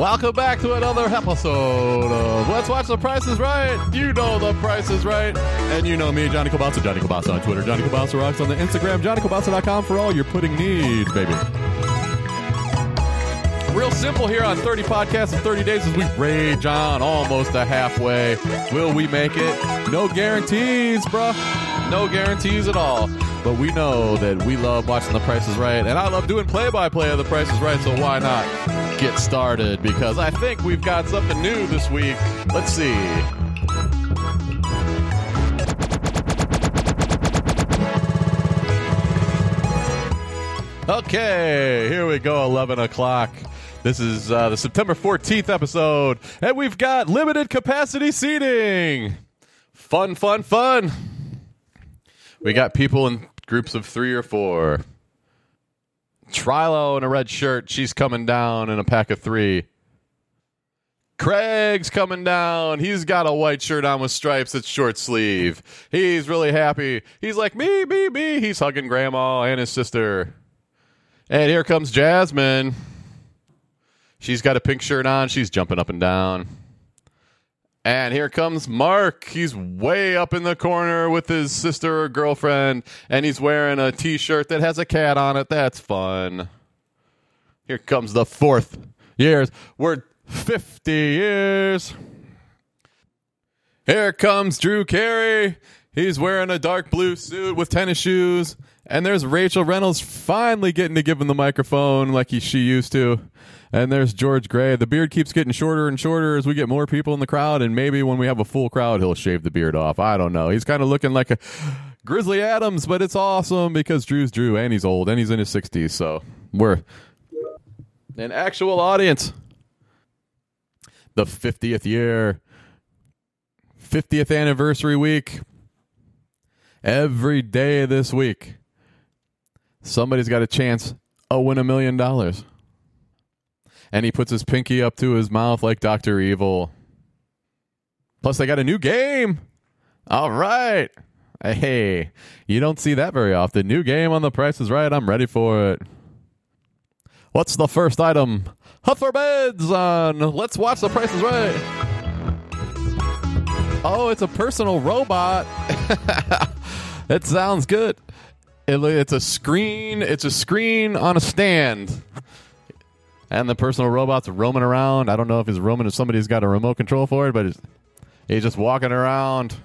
Welcome back to another episode of Let's Watch the Price is Right. You know the price is right. And you know me, Johnny Kielbasa, Johnny Kielbasa on Twitter, Johnny Kielbasa rocks on the Instagram, JohnnyKielbasa.com for all your pudding needs, baby. Real simple here on 30 podcasts in 30 days as we rage on almost a halfway. Will we make it? No guarantees, bruh. No guarantees at all. But we know that we love watching The Price is Right, and I love doing play by play of The Price is Right, so why not get started? Because I think we've got something new this week. Let's see. Okay, here we go, 11 o'clock. This is uh, the September 14th episode, and we've got limited capacity seating. Fun, fun, fun. We got people in groups of three or four. Trilo in a red shirt, she's coming down in a pack of three. Craig's coming down. He's got a white shirt on with stripes. It's short sleeve. He's really happy. He's like, me, me, me. He's hugging grandma and his sister. And here comes Jasmine. She's got a pink shirt on. She's jumping up and down. And here comes Mark. He's way up in the corner with his sister or girlfriend, and he's wearing a t shirt that has a cat on it. That's fun. Here comes the fourth years. We're 50 years. Here comes Drew Carey. He's wearing a dark blue suit with tennis shoes. And there's Rachel Reynolds finally getting to give him the microphone like he, she used to. And there's George Gray. The beard keeps getting shorter and shorter as we get more people in the crowd. And maybe when we have a full crowd, he'll shave the beard off. I don't know. He's kind of looking like a Grizzly Adams, but it's awesome because Drew's Drew and he's old and he's in his 60s. So we're an actual audience. The 50th year, 50th anniversary week. Every day this week, somebody's got a chance to win a million dollars and he puts his pinky up to his mouth like Dr. Evil. Plus, they got a new game. All right. Hey, you don't see that very often. New game on the price is right. I'm ready for it. What's the first item? Huffer beds on. Let's watch the price is right. Oh, it's a personal robot. it sounds good. It, it's a screen. It's a screen on a stand and the personal robot's roaming around. I don't know if he's roaming if somebody's got a remote control for it, but he's, he's just walking around.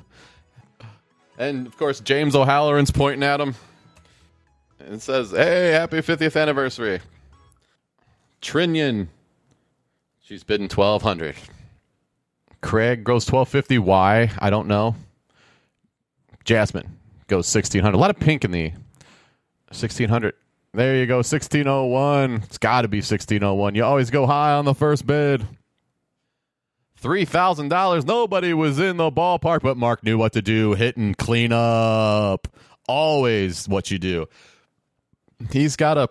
And of course, James O'Halloran's pointing at him and says, "Hey, happy 50th anniversary." Trinian, she's bidding 1200. Craig goes 1250. Why? I don't know. Jasmine goes 1600. A lot of pink in the 1600. There you go, 1601. It's got to be 1601. You always go high on the first bid. $3,000. Nobody was in the ballpark, but Mark knew what to do. Hit and clean up. Always what you do. He's got a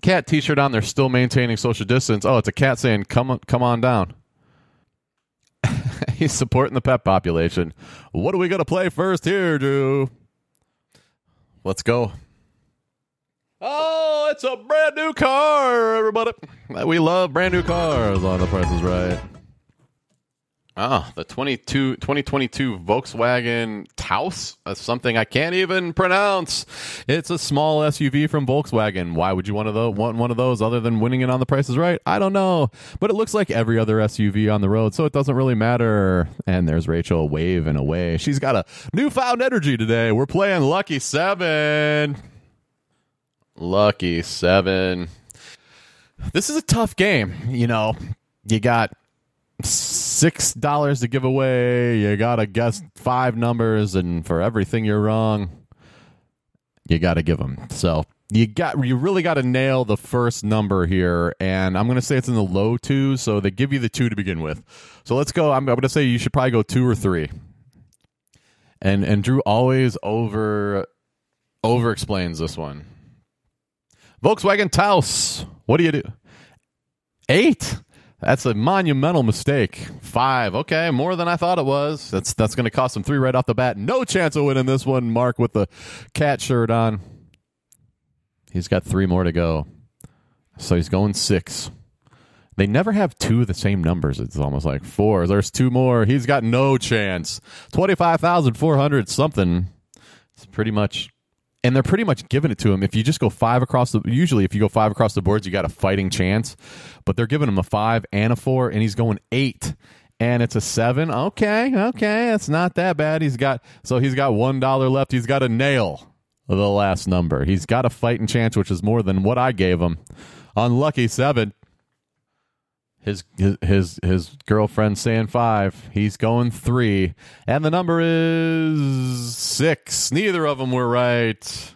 cat t shirt on. They're still maintaining social distance. Oh, it's a cat saying, come, on, come on down. He's supporting the pet population. What are we going to play first here, Drew? Let's go. Oh, it's a brand new car, everybody. We love brand new cars on The Price is Right. Ah, the 22, 2022 Volkswagen Taos. That's something I can't even pronounce. It's a small SUV from Volkswagen. Why would you want, to want one of those other than winning it on The Price is Right? I don't know. But it looks like every other SUV on the road, so it doesn't really matter. And there's Rachel waving away. She's got a newfound energy today. We're playing Lucky 7. Lucky seven. This is a tough game. You know, you got six dollars to give away. You got to guess five numbers, and for everything you're wrong, you got to give them. So you got you really got to nail the first number here, and I'm going to say it's in the low two. So they give you the two to begin with. So let's go. I'm, I'm going to say you should probably go two or three. And and Drew always over over explains this one. Volkswagen Taos. What do you do? Eight. That's a monumental mistake. Five. Okay, more than I thought it was. That's that's going to cost him three right off the bat. No chance of winning this one. Mark with the cat shirt on. He's got three more to go, so he's going six. They never have two of the same numbers. It's almost like four. There's two more. He's got no chance. 25,400 something. It's pretty much and they're pretty much giving it to him. If you just go five across the, usually if you go five across the boards, you got a fighting chance, but they're giving him a five and a four, and he's going eight, and it's a seven. Okay, okay, that's not that bad. He's got so he's got one dollar left. He's got a nail the last number. He's got a fighting chance, which is more than what I gave him. Unlucky seven. His, his his girlfriend saying five. He's going three, and the number is six. Neither of them were right.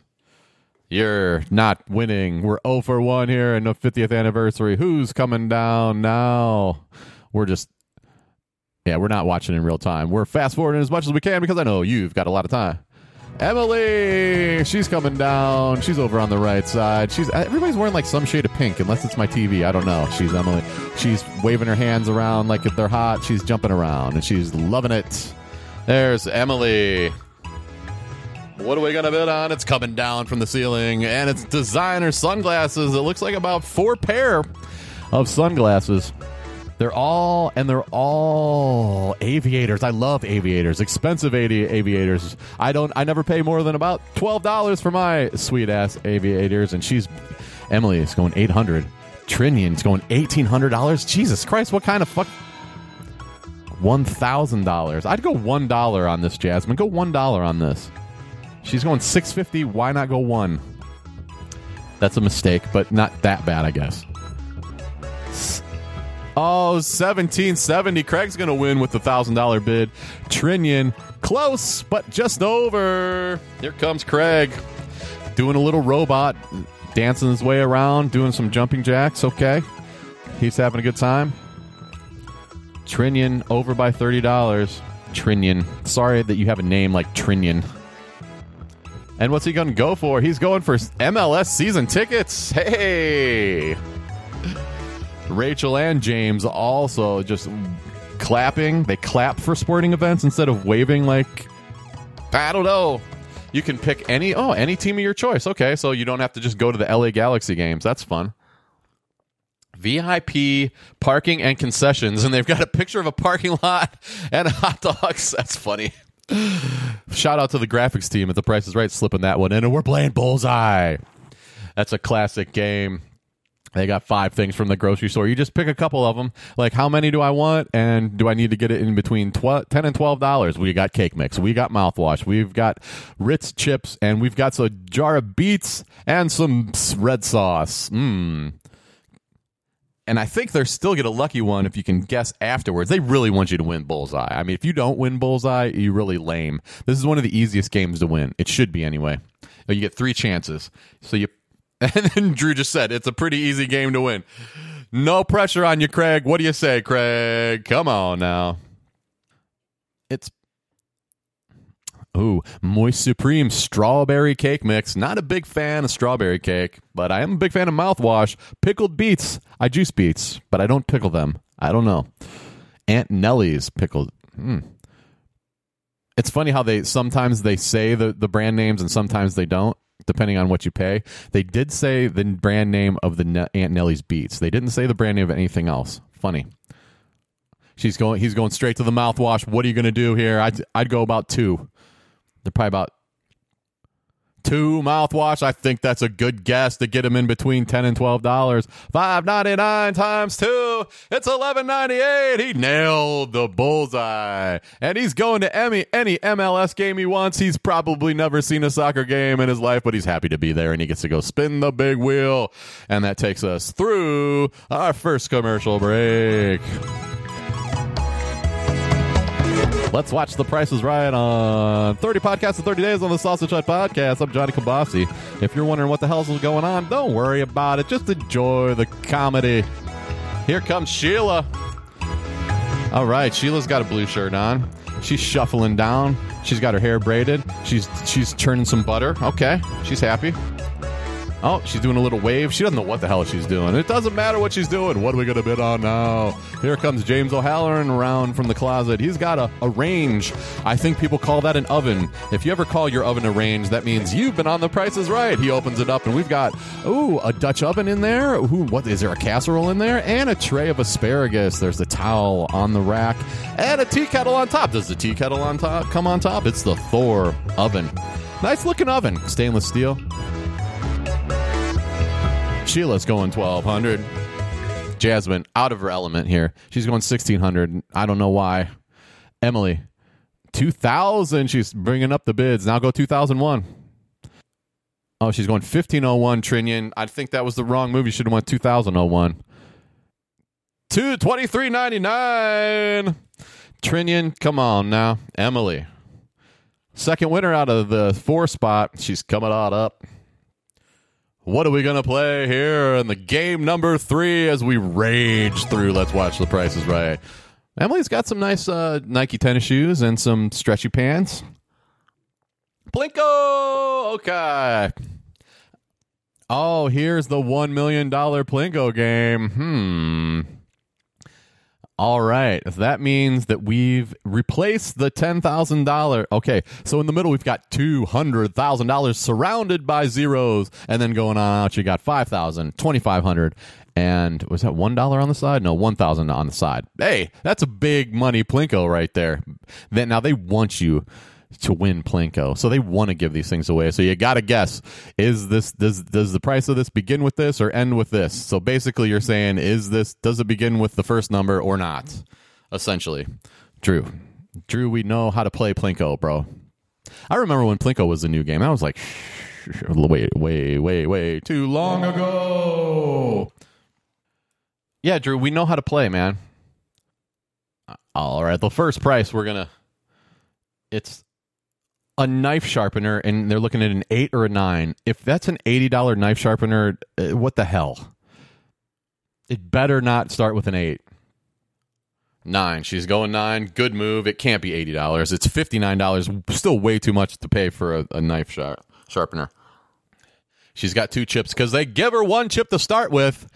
You're not winning. We're 0 for 1 here in the 50th anniversary. Who's coming down now? We're just, yeah, we're not watching in real time. We're fast forwarding as much as we can because I know you've got a lot of time. Emily, she's coming down. She's over on the right side. She's uh, everybody's wearing like some shade of pink, unless it's my TV. I don't know. She's Emily. She's waving her hands around like if they're hot. She's jumping around and she's loving it. There's Emily. What are we gonna bid on? It's coming down from the ceiling, and it's designer sunglasses. It looks like about four pair of sunglasses. They're all and they're all aviators. I love aviators. Expensive avi- aviators. I don't. I never pay more than about twelve dollars for my sweet ass aviators. And she's Emily is going eight hundred. Trinion's going eighteen hundred dollars. Jesus Christ! What kind of fuck? One thousand dollars. I'd go one dollar on this, Jasmine. Go one dollar on this. She's going six fifty. Why not go one? That's a mistake, but not that bad, I guess. Oh, 1770. Craig's going to win with the $1,000 bid. Trinion, close, but just over. Here comes Craig doing a little robot, dancing his way around, doing some jumping jacks. Okay. He's having a good time. Trinion over by $30. Trinion. Sorry that you have a name like Trinion. And what's he going to go for? He's going for MLS season tickets. Hey. Rachel and James also just clapping. They clap for sporting events instead of waving like I don't know. You can pick any oh any team of your choice. Okay, so you don't have to just go to the LA Galaxy games. That's fun. VIP parking and concessions, and they've got a picture of a parking lot and hot dogs. That's funny. Shout out to the graphics team at The Price is Right slipping that one in, and we're playing Bullseye. That's a classic game. They got five things from the grocery store. You just pick a couple of them. Like, how many do I want? And do I need to get it in between 12, 10 and $12? We got cake mix. We got mouthwash. We've got Ritz chips. And we've got a jar of beets and some red sauce. Mmm. And I think they're still get a lucky one if you can guess afterwards. They really want you to win Bullseye. I mean, if you don't win Bullseye, you're really lame. This is one of the easiest games to win. It should be anyway. You get three chances. So you And then Drew just said, it's a pretty easy game to win. No pressure on you, Craig. What do you say, Craig? Come on now. It's Ooh, Moist Supreme strawberry cake mix. Not a big fan of strawberry cake, but I am a big fan of mouthwash. Pickled beets. I juice beets, but I don't pickle them. I don't know. Aunt Nellie's pickled. Hmm. It's funny how they sometimes they say the, the brand names and sometimes they don't depending on what you pay. They did say the brand name of the Aunt Nellie's beets. They didn't say the brand name of anything else. Funny. She's going. He's going straight to the mouthwash. What are you going to do here? I'd I'd go about two. They're probably about two mouthwash. I think that's a good guess to get him in between ten and twelve dollars. Five ninety nine times two, it's eleven ninety eight. He nailed the bullseye, and he's going to Emmy any MLS game he wants. He's probably never seen a soccer game in his life, but he's happy to be there, and he gets to go spin the big wheel, and that takes us through our first commercial break. Let's watch The Price is Right on 30 podcasts in 30 days on the Sausage Hut Podcast. I'm Johnny Kielbasa. If you're wondering what the hell's going on, don't worry about it. Just enjoy the comedy. Here comes Sheila. All right, Sheila's got a blue shirt on. She's shuffling down. She's got her hair braided. She's she's churning some butter. Okay, she's happy. Oh, she's doing a little wave. She doesn't know what the hell she's doing. It doesn't matter what she's doing. What are we going to bid on now? Here comes James O'Halloran around from the closet. He's got a, a range. I think people call that an oven. If you ever call your oven a range, that means you've been on the prices right. He opens it up, and we've got, ooh, a Dutch oven in there. Ooh, what is there? A casserole in there? And a tray of asparagus. There's the towel on the rack, and a tea kettle on top. Does the tea kettle on top come on top? It's the Thor oven. Nice looking oven. Stainless steel. Sheila's going 1200. Jasmine out of her element here. She's going 1600. I don't know why. Emily 2000. She's bringing up the bids. Now go 2001. Oh, she's going 1501 Trinian. I think that was the wrong move. You should have went 2001. 223.99. Trinian, come on now. Emily. Second winner out of the four spot. She's coming on up. What are we going to play here in the game number three as we rage through Let's Watch the Prices Right? Emily's got some nice uh, Nike tennis shoes and some stretchy pants. Plinko! Okay. Oh, here's the $1 million Plinko game. Hmm. All right. That means that we've replaced the $10,000. Okay. So in the middle, we've got $200,000 surrounded by zeros. And then going on out, you got 5000 2500 and was that $1 on the side? No, 1000 on the side. Hey, that's a big money Plinko right there. Then Now they want you to win Plinko. So they want to give these things away. So you got to guess is this does does the price of this begin with this or end with this? So basically you're saying is this does it begin with the first number or not? Essentially. Drew. Drew, we know how to play Plinko, bro. I remember when Plinko was a new game. I was like way way way way too long ago. Yeah, Drew, we know how to play, man. All right, the first price we're to it's a knife sharpener and they're looking at an eight or a nine. If that's an $80 knife sharpener, uh, what the hell? It better not start with an eight. Nine. She's going nine. Good move. It can't be $80. It's $59. Still way too much to pay for a, a knife shar- sharpener. She's got two chips because they give her one chip to start with.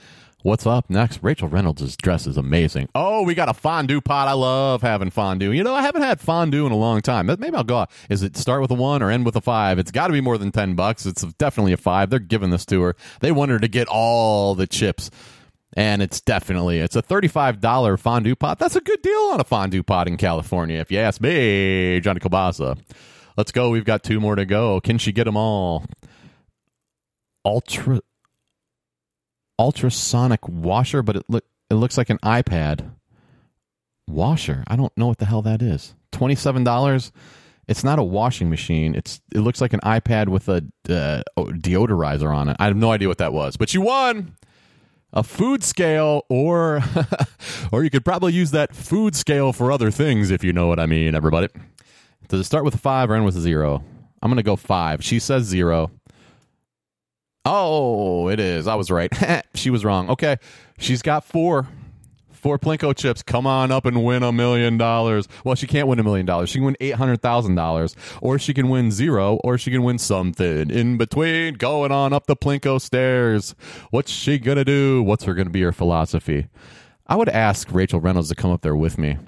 What's up next? Rachel Reynolds' dress is amazing. Oh, we got a fondue pot. I love having fondue. You know, I haven't had fondue in a long time. Maybe I'll go. Is it start with a one or end with a five? It's got to be more than ten bucks. It's definitely a five. They're giving this to her. They want her to get all the chips, and it's definitely it's a thirty-five dollar fondue pot. That's a good deal on a fondue pot in California, if you ask me, Johnny Kielbasa. Let's go. We've got two more to go. Can she get them all? Ultra ultrasonic washer, but it look it looks like an iPad washer. I don't know what the hell that is. Twenty seven dollars. It's not a washing machine. It's it looks like an iPad with a uh, deodorizer on it. I have no idea what that was, but you won a food scale, or or you could probably use that food scale for other things if you know what I mean. Everybody, does it start with a five or end with a zero? I'm gonna go five. She says zero. Oh, it is. I was right. she was wrong. Okay. She's got four. Four Plinko chips. Come on up and win a million dollars. Well, she can't win a million dollars. She can win $800,000. Or she can win zero, or she can win something in between going on up the Plinko stairs. What's she going to do? What's her going to be her philosophy? I would ask Rachel Reynolds to come up there with me.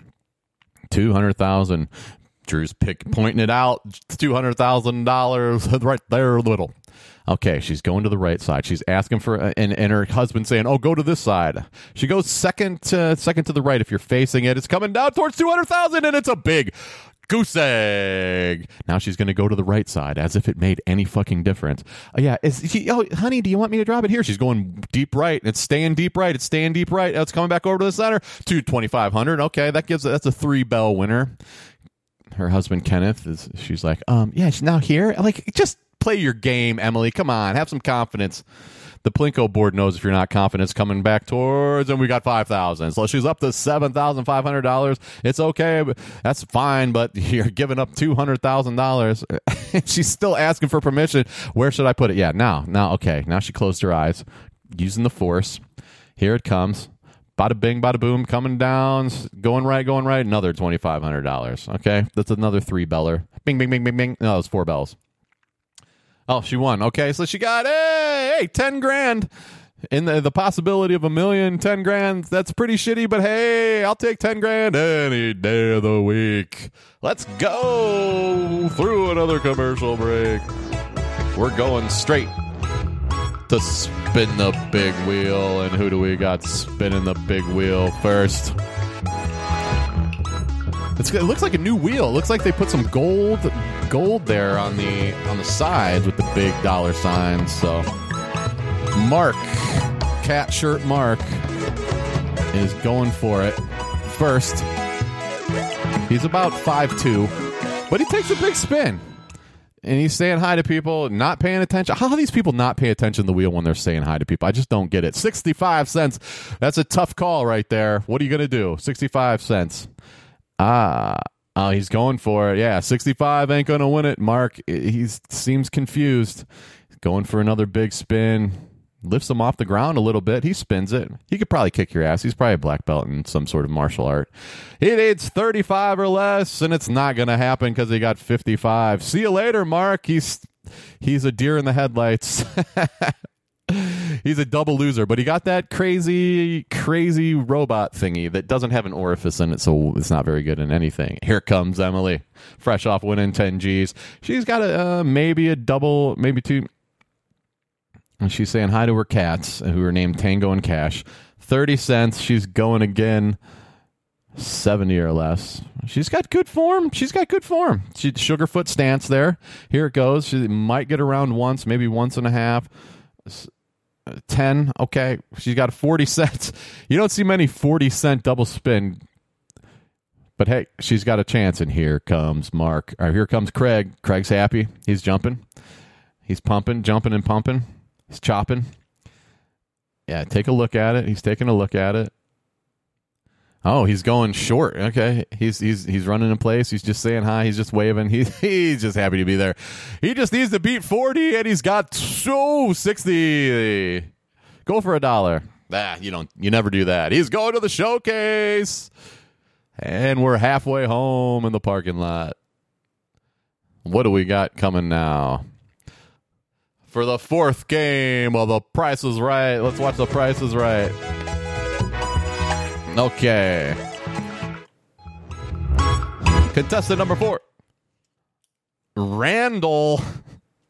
200000 Drew's pick, pointing it out. $200,000 right there, little. Okay, she's going to the right side. She's asking for, and, and her husband saying, "Oh, go to this side." She goes second to second to the right. If you're facing it, it's coming down towards two hundred thousand, and it's a big goose egg. Now she's going to go to the right side as if it made any fucking difference. Oh, yeah, is she, oh, honey, do you want me to drop it here? She's going deep right. It's staying deep right. It's staying deep right. It's coming back over to the center to 2500. Okay, that gives that's a three bell winner. Her husband Kenneth is she's like, um, yeah, she's now here. Like, just play your game, Emily. Come on, have some confidence. The Plinko board knows if you're not confident, it's coming back towards, and we got five thousand. So she's up to seven thousand five hundred dollars. It's okay, that's fine. But you're giving up two hundred thousand dollars. she's still asking for permission. Where should I put it? Yeah, now, now, okay. Now she closed her eyes, using the force. Here it comes. Bada bing, bada boom, coming down, going right, going right. Another twenty five hundred dollars. Okay, that's another three beller. Bing, bing, bing, bing, bing. No, it's four bells. Oh, she won. Okay, so she got hey, hey, 10 grand in the, the possibility of a million, 10 grand, that's pretty shitty, but hey, I'll take 10 grand any day of the week. Let's go through another commercial break. We're going straight to spin the big wheel. And who do we got spinning the big wheel first? It's, it looks like a new wheel. It looks like they put some gold gold there on the on the sides with the big dollar signs. So Mark, cat shirt Mark, is going for it first. He's about five two, but he takes a big spin. And he's saying hi to people, not paying attention. How are these people not pay attention to the wheel when they're saying hi to people? I just don't get it. 65 cents. That's a tough call right there. What are you going to do? 65 cents. Ah, oh, he's going for it. Yeah, 65 ain't going to win it. Mark, he seems confused. Going for another big spin. Lifts him off the ground a little bit. He spins it. He could probably kick your ass. He's probably a black belt in some sort of martial art. He needs 35 or less, and it's not going to happen because he got 55. See you later, Mark. He's he's a deer in the headlights. He's a double loser, but he got that crazy, crazy robot thingy that doesn't have an orifice in it, so it's not very good in anything. Here comes Emily, fresh off winning 10 Gs. She's got a uh, maybe a double, maybe two. And she's saying hi to her cats, who are named Tango and Cash. 30 cents. She's going again. 70 or less. She's got good form. She's got good form. She Sugarfoot stance there. Here it goes. She might get around once, maybe once and a half. 10 okay. She's got 40 cents you don't see many 40 cent double spin. But hey she's got a chance and here comes mark. Or here comes craig. Craig's happy. He's jumping. He's pumping jumping and pumping. He's chopping. Yeah take a look at it. He's taking a look at it Oh, he's going short. Okay, he's he's he's running in place. He's just saying hi. He's just waving. He he's just happy to be there. He just needs to beat forty, and he's got so sixty. Go for a dollar. Ah, you don't. You never do that. He's going to the showcase, and we're halfway home in the parking lot. What do we got coming now? For the fourth game of The Price is Right. Let's watch The Price is Right. Okay. Contestant number four Randall.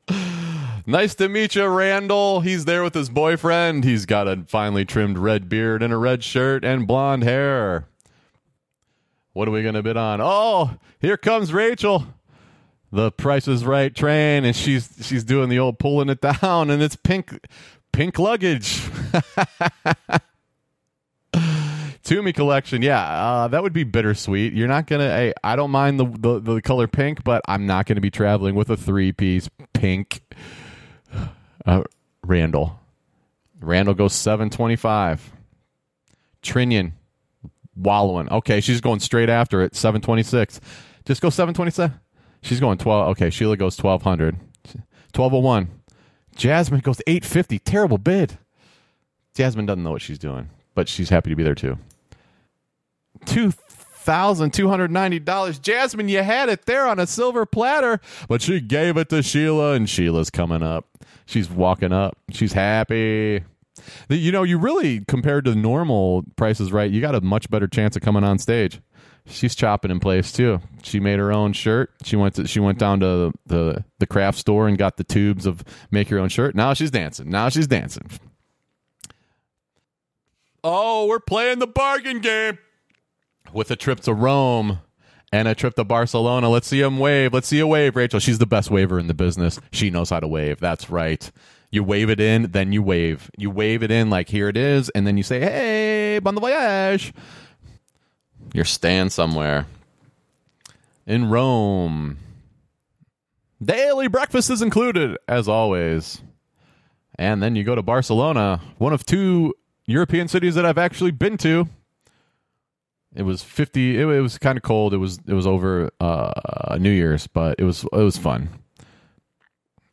nice to meet you, Randall. He's there with his boyfriend. He's got a finely trimmed red beard and a red shirt and blonde hair. What are we going to bid on? Oh, here comes Rachel. The Price is Right train, and she's she's doing the old pulling it down, and it's pink pink luggage. Tumi collection, yeah, uh, that would be bittersweet. You're not gonna. Hey, I don't mind the, the, the color pink, but I'm not gonna be traveling with a three piece pink. Uh, Randall, Randall goes seven twenty five. Trinian, wallowing. Okay, she's going straight after it. Seven twenty six. Just go seven twenty seven. She's going twelve. Okay, Sheila goes twelve hundred. Twelve oh one. Jasmine goes eight fifty. Terrible bid. Jasmine doesn't know what she's doing, but she's happy to be there too two thousand two hundred ninety dollars. Jasmine, you had it there on a silver platter, but she gave it to Sheila, and Sheila's coming up. She's walking up. She's happy. You know, you really compared to normal prices, right? You got a much better chance of coming on stage. She's chopping in place too. She made her own shirt. She went to she went down to the, the, the craft store and got the tubes of make your own shirt. Now she's dancing. Now she's dancing. Oh, we're playing the bargain game with a trip to Rome and a trip to Barcelona. Let's see him wave. Let's see a wave, Rachel. She's the best waver in the business. She knows how to wave. That's right. You wave it in, then you wave. You wave it in like here it is, and then you say, "Hey, bon voyage." You're staying somewhere in Rome. Daily breakfast is included, as always. And then you go to Barcelona, one of two European cities that I've actually been to. It was fifty. It, it was kind of cold. It was it was over uh, New Year's, but it was it was fun.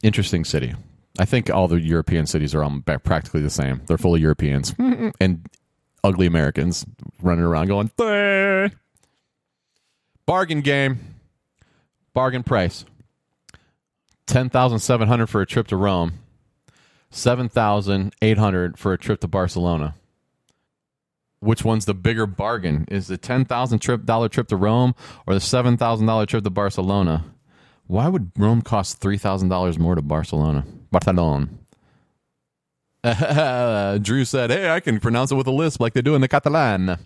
Interesting city. I think all the European cities are all practically the same. They're full of Europeans and ugly Americans running around going Bleh. bargain game, bargain price. Ten thousand seven hundred for a trip to Rome. seven thousand eight hundred for a trip to Barcelona. Which one's the bigger bargain? Is the ten thousand trip dollar trip to Rome or the seven thousand dollar trip to Barcelona? Why would Rome cost three thousand dollars more to Barcelona? Barcelona. Drew said, "Hey, I can pronounce it with a lisp like they do in the Catalan."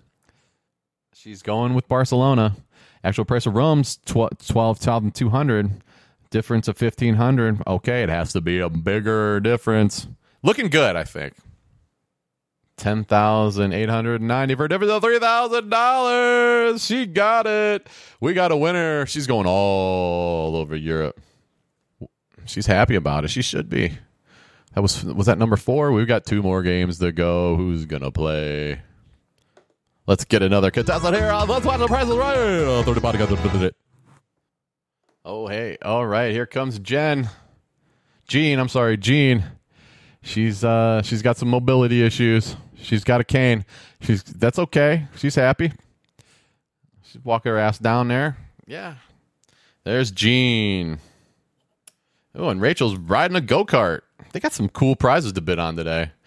She's going with Barcelona. Actual price of Rome's twelve thousand two hundred. Difference of fifteen hundred. Okay, it has to be a bigger difference. Looking good, I think. Ten thousand eight hundred ninety for a difference of three thousand dollars. She got it. We got a winner. She's going all over Europe. She's happy about it. She should be. That was was that number four. We've got two more games to go. Who's gonna play? Let's get another contestant here. Let's watch the Price is Right. Body. Oh hey, all right. Here comes Jen. Jean, I'm sorry, Jean. She's uh she's got some mobility issues. She's got a cane. She's that's okay. She's happy. She's walking her ass down there. Yeah. There's Jean. Oh, and Rachel's riding a go kart. They got some cool prizes to bid on today.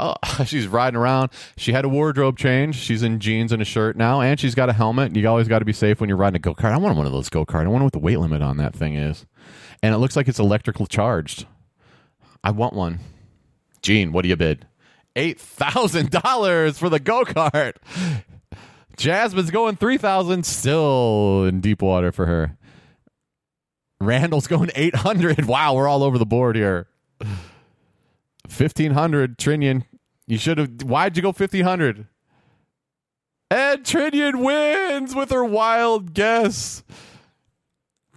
Oh, she's riding around. She had a wardrobe change. She's in jeans and a shirt now, and she's got a helmet. You always got to be safe when you're riding a go kart. I want one of those go kart. I wonder what the weight limit on that thing is. And it looks like it's electrical charged. I want one. Gene, what do you bid? Eight thousand dollars for the go kart. Jasmine's going three thousand. Still in deep water for her. Randall's going eight hundred. Wow, we're all over the board here. 1500 Trinian. You should have. Why'd you go 1500? And Trinian wins with her wild guess.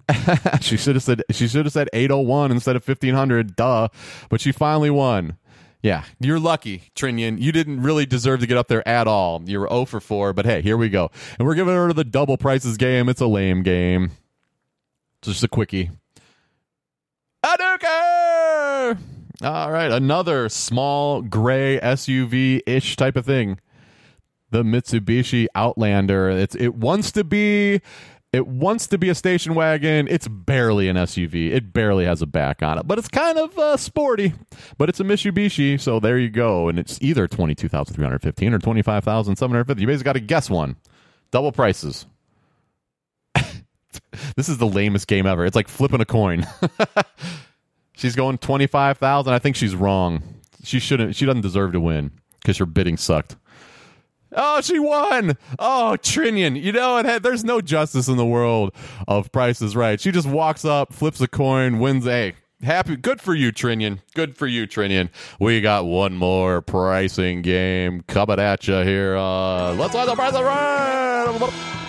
she should have said she should have said 801 instead of 1500 duh but she finally won yeah. You're lucky trinian. You didn't really deserve to get up there at all. You were 0 for 4 but hey here we go. And we're giving her the double prices game. It's a lame game. It's just a quickie. Hadouken! All right, another small gray SUV ish type of thing. The Mitsubishi Outlander. It's it wants to be it wants to be a station wagon. It's barely an SUV. It barely has a back on it, but it's kind of uh, sporty. But it's a Mitsubishi, so there you go. And it's either twenty two thousand three hundred fifteen or twenty five thousand seven hundred fifty. You basically got to guess one. Double prices. this is the lamest game ever. It's like flipping a coin. She's going twenty five thousand. I think she's wrong. She shouldn't. She doesn't deserve to win because her bidding sucked. Oh, she won! Oh, Trinian. You know, it had, there's no justice in the world of prices right. She just walks up, flips a coin, wins. A happy, good for you, Trinian. Good for you, Trinian. We got one more pricing game coming at you here. Uh, let's let the price right.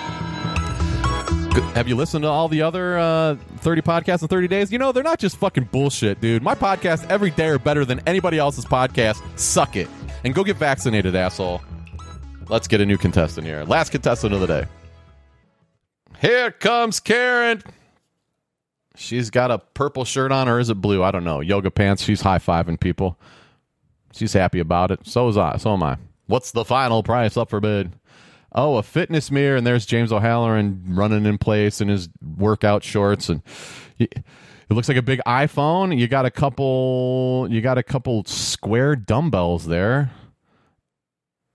Have you listened to all the other uh, 30 podcasts in 30 days? You know, they're not just fucking bullshit, dude. My podcasts every day are better than anybody else's podcast. Suck it. And go get vaccinated, asshole. Let's get a new contestant here. Last contestant of the day. Here comes Karen. She's got a purple shirt on, or is it blue? I don't know. Yoga pants. She's high fiving people. She's happy about it. So is I. So am I. What's the final price up for bid? oh, a fitness mirror, and there's James O'Halloran running in place in his workout shorts, and it looks like a big iPhone. You got a couple, you got a couple square dumbbells there,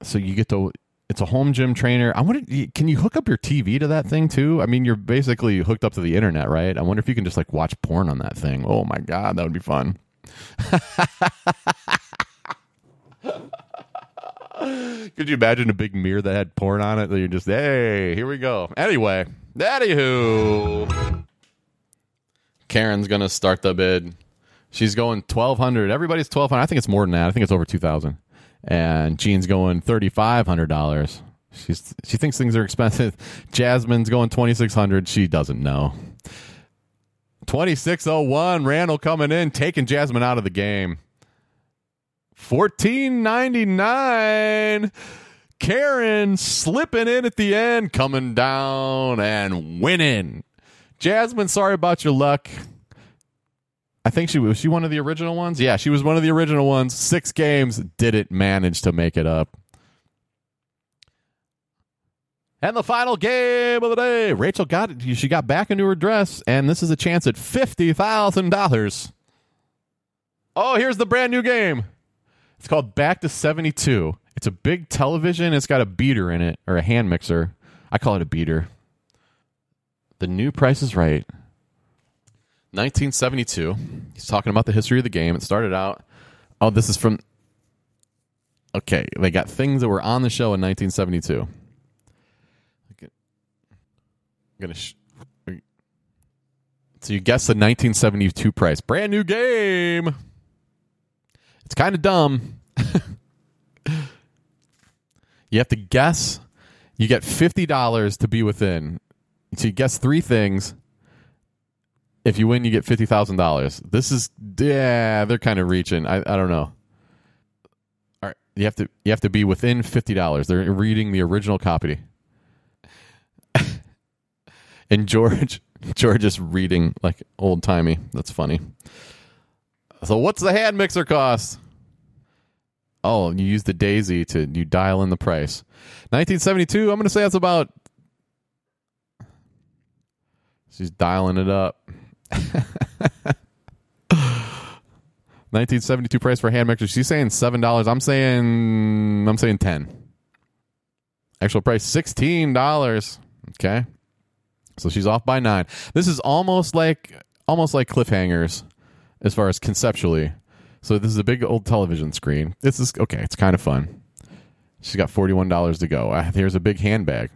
so you get to. It's a home gym trainer. I wonder, can you hook up your TV to that thing too? I mean, you're basically hooked up to the internet, right? I wonder if you can just like watch porn on that thing. Oh my god, that would be fun. Could you imagine a big mirror that had porn on it? That you're just, hey, here we go. Anyway, anywho, Karen's gonna start the bid. She's going twelve hundred. Everybody's twelve hundred. I think it's more than that. I think it's over two thousand. And Jean's going thirty five hundred dollars. She's she thinks things are expensive. Jasmine's going twenty six hundred. She doesn't know. Twenty six oh one. Randall coming in, taking Jasmine out of the game. Fourteen ninety nine. Karen slipping in at the end, coming down and winning. Jasmine, sorry about your luck. I think she was she one of the original ones. Yeah, she was one of the original ones. Six games, didn't manage to make it up. And the final game of the day, Rachel got. She got back into her dress, and this is a chance at fifty thousand dollars. Oh, here's the brand new game. It's called Back to 72. It's a big television. It's got a beater in it, or a hand mixer. I call it a beater. The new price is right. 1972. He's talking about the history of the game. It started out. Oh, this is from. Okay, they got things that were on the show in 1972. I'm gonna. Sh- so you guess the 1972 price. Brand new game. It's kind of dumb. you have to guess. You get fifty dollars to be within. So you guess three things. If you win, you get fifty thousand dollars. This is yeah, they're kind of reaching. I I don't know. All right, you have to you have to be within fifty dollars. They're reading the original copy. and George George is reading like old timey. That's funny. So what's the hand mixer cost? Oh, you use the daisy to you dial in the price. 1972, I'm going to say that's about She's dialing it up. 1972 price for hand mixer. She's saying $7. I'm saying I'm saying 10. Actual price $16. Okay. So she's off by 9. This is almost like almost like cliffhangers as far as conceptually. So this is a big old television screen. This is okay. It's kind of fun. She's got forty-one dollars to go. Here's a big handbag,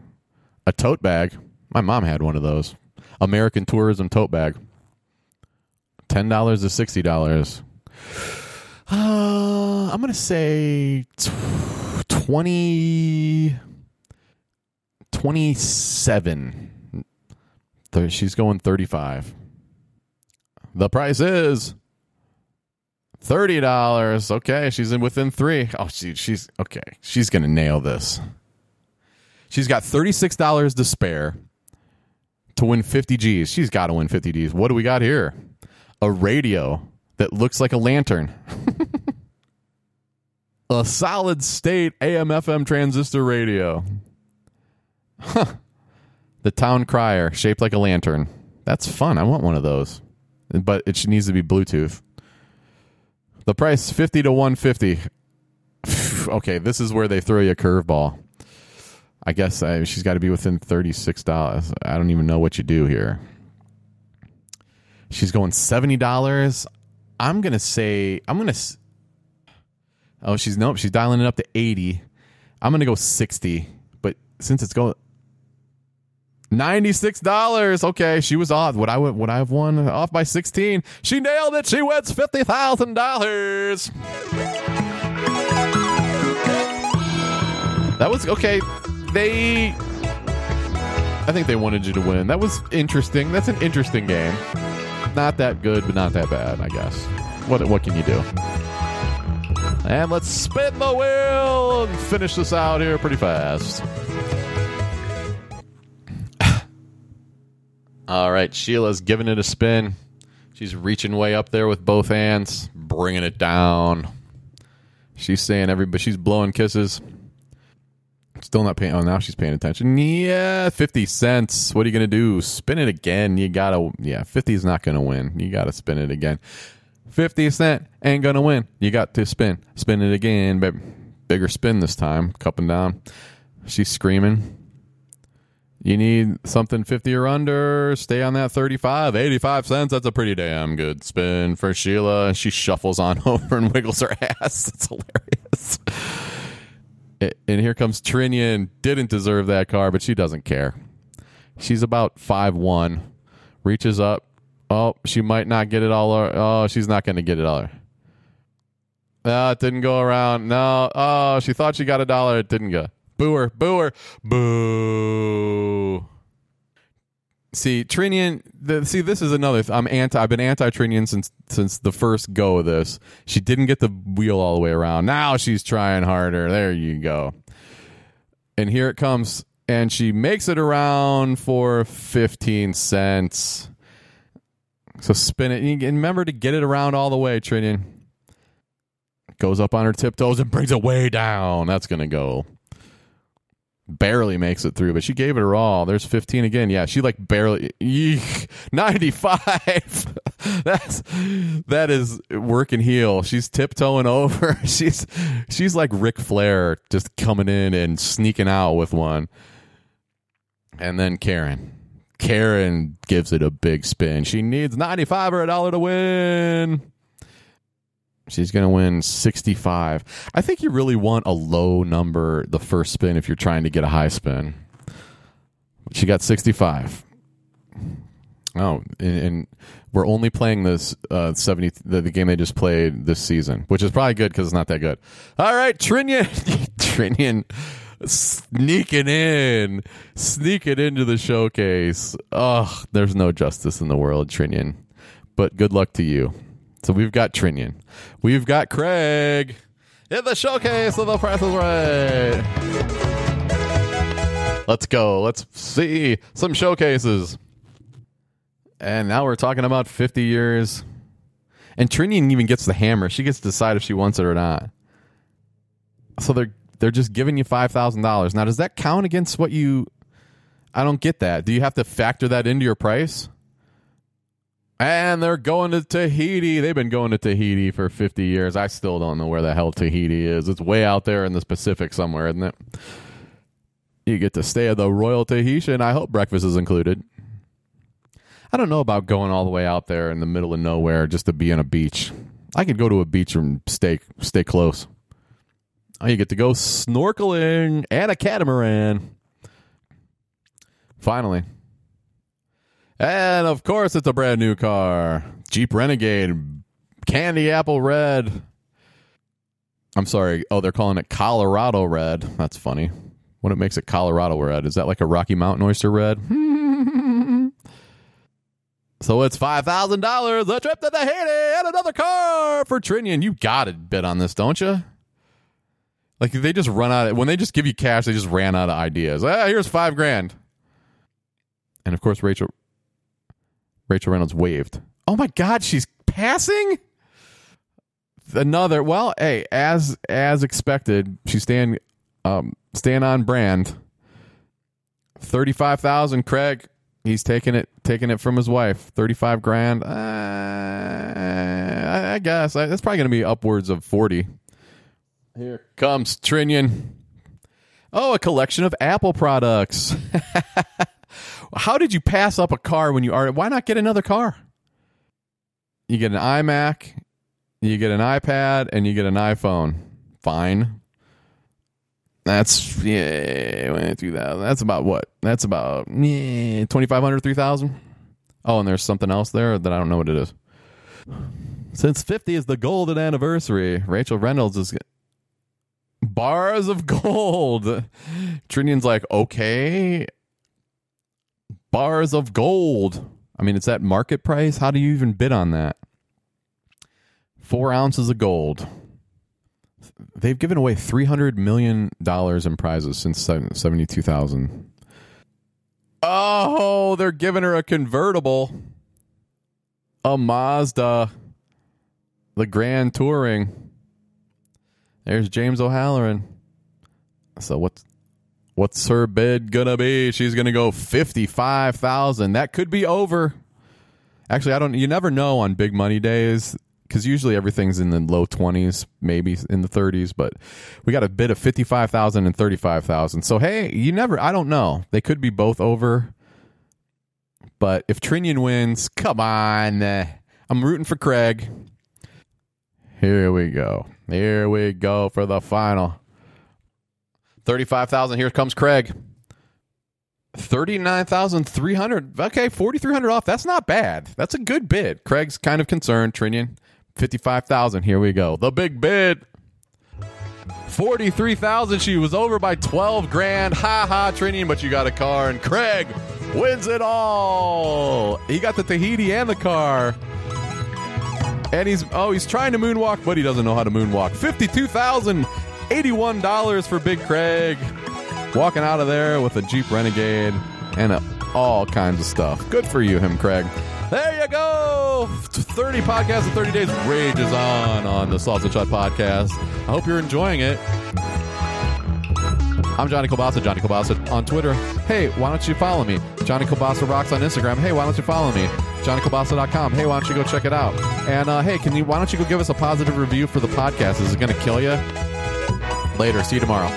a tote bag. My mom had one of those. American Tourism tote bag. Ten dollars to sixty dollars. Uh, I'm gonna say t- 20, 27. She's going thirty-five. The price is Thirty dollars. Okay, she's in within three. Oh, she, she's okay. She's gonna nail this. She's got thirty six dollars to spare to win fifty G's. She's got to win fifty G's. What do we got here? A radio that looks like a lantern. a solid state AM/FM transistor radio. Huh. The town crier shaped like a lantern. That's fun. I want one of those, but it needs to be Bluetooth. The price fifty to one fifty. okay, this is where they throw you a curveball. I guess I, she's got to be within thirty six dollars. I don't even know what you do here. She's going seventy dollars. I'm gonna say I'm gonna. Oh, she's nope. She's dialing it up to eighty. I'm gonna go sixty. But since it's going Ninety-six dollars. Okay, she was off. Would I would I have won off by sixteen? She nailed it. She wins fifty thousand dollars. That was okay. They, I think they wanted you to win. That was interesting. That's an interesting game. Not that good, but not that bad. I guess. What what can you do? And let's spin the wheel and finish this out here pretty fast. All right, Sheila's giving it a spin. She's reaching way up there with both hands, bringing it down. She's saying everybody, she's blowing kisses. Still not paying. Oh, now she's paying attention. Yeah, 50 cents. What are you going to do? Spin it again. You got to, yeah, 50 is not going to win. You got to spin it again. 50 cent ain't going to win. You got to spin. Spin it again, but bigger spin this time. Cupping down. She's screaming. You need something 50 or under, stay on that 35. 85 cents, that's a pretty damn good spin for Sheila. She shuffles on over and wiggles her ass. That's hilarious. And here comes Trinian. Didn't deserve that car, but she doesn't care. She's about five one. Reaches up. Oh, she might not get it all. Oh, she's not going to get it all. No, ah, it didn't go around. No. Oh, she thought she got a dollar. It didn't go. Booer, booer, boo. See, Trinian. The, see, this is another. Th- I'm anti. I've been anti Trinian since since the first go of this. She didn't get the wheel all the way around. Now she's trying harder. There you go. And here it comes, and she makes it around for fifteen cents. So spin it. And remember to get it around all the way, Trinian. Goes up on her tiptoes and brings it way down. That's gonna go barely makes it through, but she gave it her all. There's 15 again. Yeah, she like barely eek, 95. That's that is working heel. She's tiptoeing over. She's she's like Ric Flair just coming in and sneaking out with one. And then Karen. Karen gives it a big spin. She needs 95 or a dollar to win. She's going to win 65. I think you really want a low number the first spin if you're trying to get a high spin. She got 65. Oh, and, and we're only playing this uh, 70 the, the game they just played this season, which is probably good because it's not that good. All right, Trinian. Trinian sneaking in, sneaking into the showcase. Oh, there's no justice in the world, Trinian. But good luck to you. So we've got Trinian. We've got Craig in the showcase of the Price is Right. Let's go. Let's see some showcases. And now we're talking about 50 years. And Trinian even gets the hammer. She gets to decide if she wants it or not. So they're they're just giving you five thousand dollars. Now, does that count against what you? I don't get that. Do you have to factor that into your price? And they're going to Tahiti. They've been going to Tahiti for 50 years. I still don't know where the hell Tahiti is. It's way out there in the Pacific somewhere, isn't it? You get to stay at the Royal Tahitian. I hope breakfast is included. I don't know about going all the way out there in the middle of nowhere just to be on a beach. I could go to a beach and stay stay close. Oh, you get to go snorkeling and a catamaran. Finally. And of course, it's a brand new car Jeep Renegade, candy apple red. I'm sorry. Oh, they're calling it Colorado red. That's funny. What it makes it Colorado red? Is that like a Rocky Mountain oyster red? so it's five thousand dollars, a trip to Tahiti, and another car for Trinian. You got to bid on this, don't you? Like they just run out of, when they just give you cash, they just ran out of ideas. Ah, here's five grand. And of course, Rachel Rachel Reynolds waved. Oh my God, she's passing. Another well, hey, as as expected, she's staying um staying on brand. Thirty five thousand, Craig. He's taking it taking it from his wife. Thirty five grand. Uh, I, I guess I, that's probably going to be upwards of forty. Here comes Trinian. Oh, a collection of Apple products. How did you pass up a car when you are? Why not get another car? You get an iMac, you get an iPad, and you get an iPhone. Fine. That's yeah, two thousand. That's about what? That's about yeah, 2,500, 3,000. Oh, and there's something else there that I don't know what it is. Since 50 is the golden anniversary, Rachel Reynolds is bars of gold. Trinian's like, okay, bars of gold. I mean, it's at market price. How do you even bid on that? Four ounces of gold. They've given away three hundred million dollars in prizes since seventy two thousand. Oh, they're giving her a convertible, a Mazda, the Grand Touring. There's James O'Halloran. So what's what's her bid gonna be? She's gonna go fifty five thousand. That could be over. Actually, I don't. You never know on big money days because usually everything's in the low twenties, maybe in the thirties. But we got a bid of fifty five thousand and thirty five thousand. So hey, you never. I don't know. They could be both over. But if Trinian wins, come on. Eh. I'm rooting for Craig. Here we go. Here we go for the final. 35,000. Here comes Craig. 39,300. Okay, 4,300 off. That's not bad. That's a good bid. Craig's kind of concerned. Trinian, 55,000. Here we go. The big bid. 43,000. She was over by 12 grand. Ha ha, Trinian, but you got a car. And Craig wins it all. He got the Tahiti and the car. And he's oh, he's trying to moonwalk, but he doesn't know how to moonwalk. Fifty-two thousand eighty-one dollars for Big Craig, walking out of there with a Jeep Renegade and a, all kinds of stuff. Good for you, him, Craig. There you go. 30 podcasts in 30 days rages on on the Salsa Shot podcast. I hope you're enjoying it. I'm Johnny Kielbasa, Johnny Kielbasa on Twitter. Hey, why don't you follow me? Johnny Kielbasa Rocks on Instagram. Hey, why don't you follow me? JohnnyKielbasa.com. Hey, why don't you go check it out? And uh, hey, can you? Why don't you go give us a positive review for the podcast? Is it going to kill you? Later. See you tomorrow.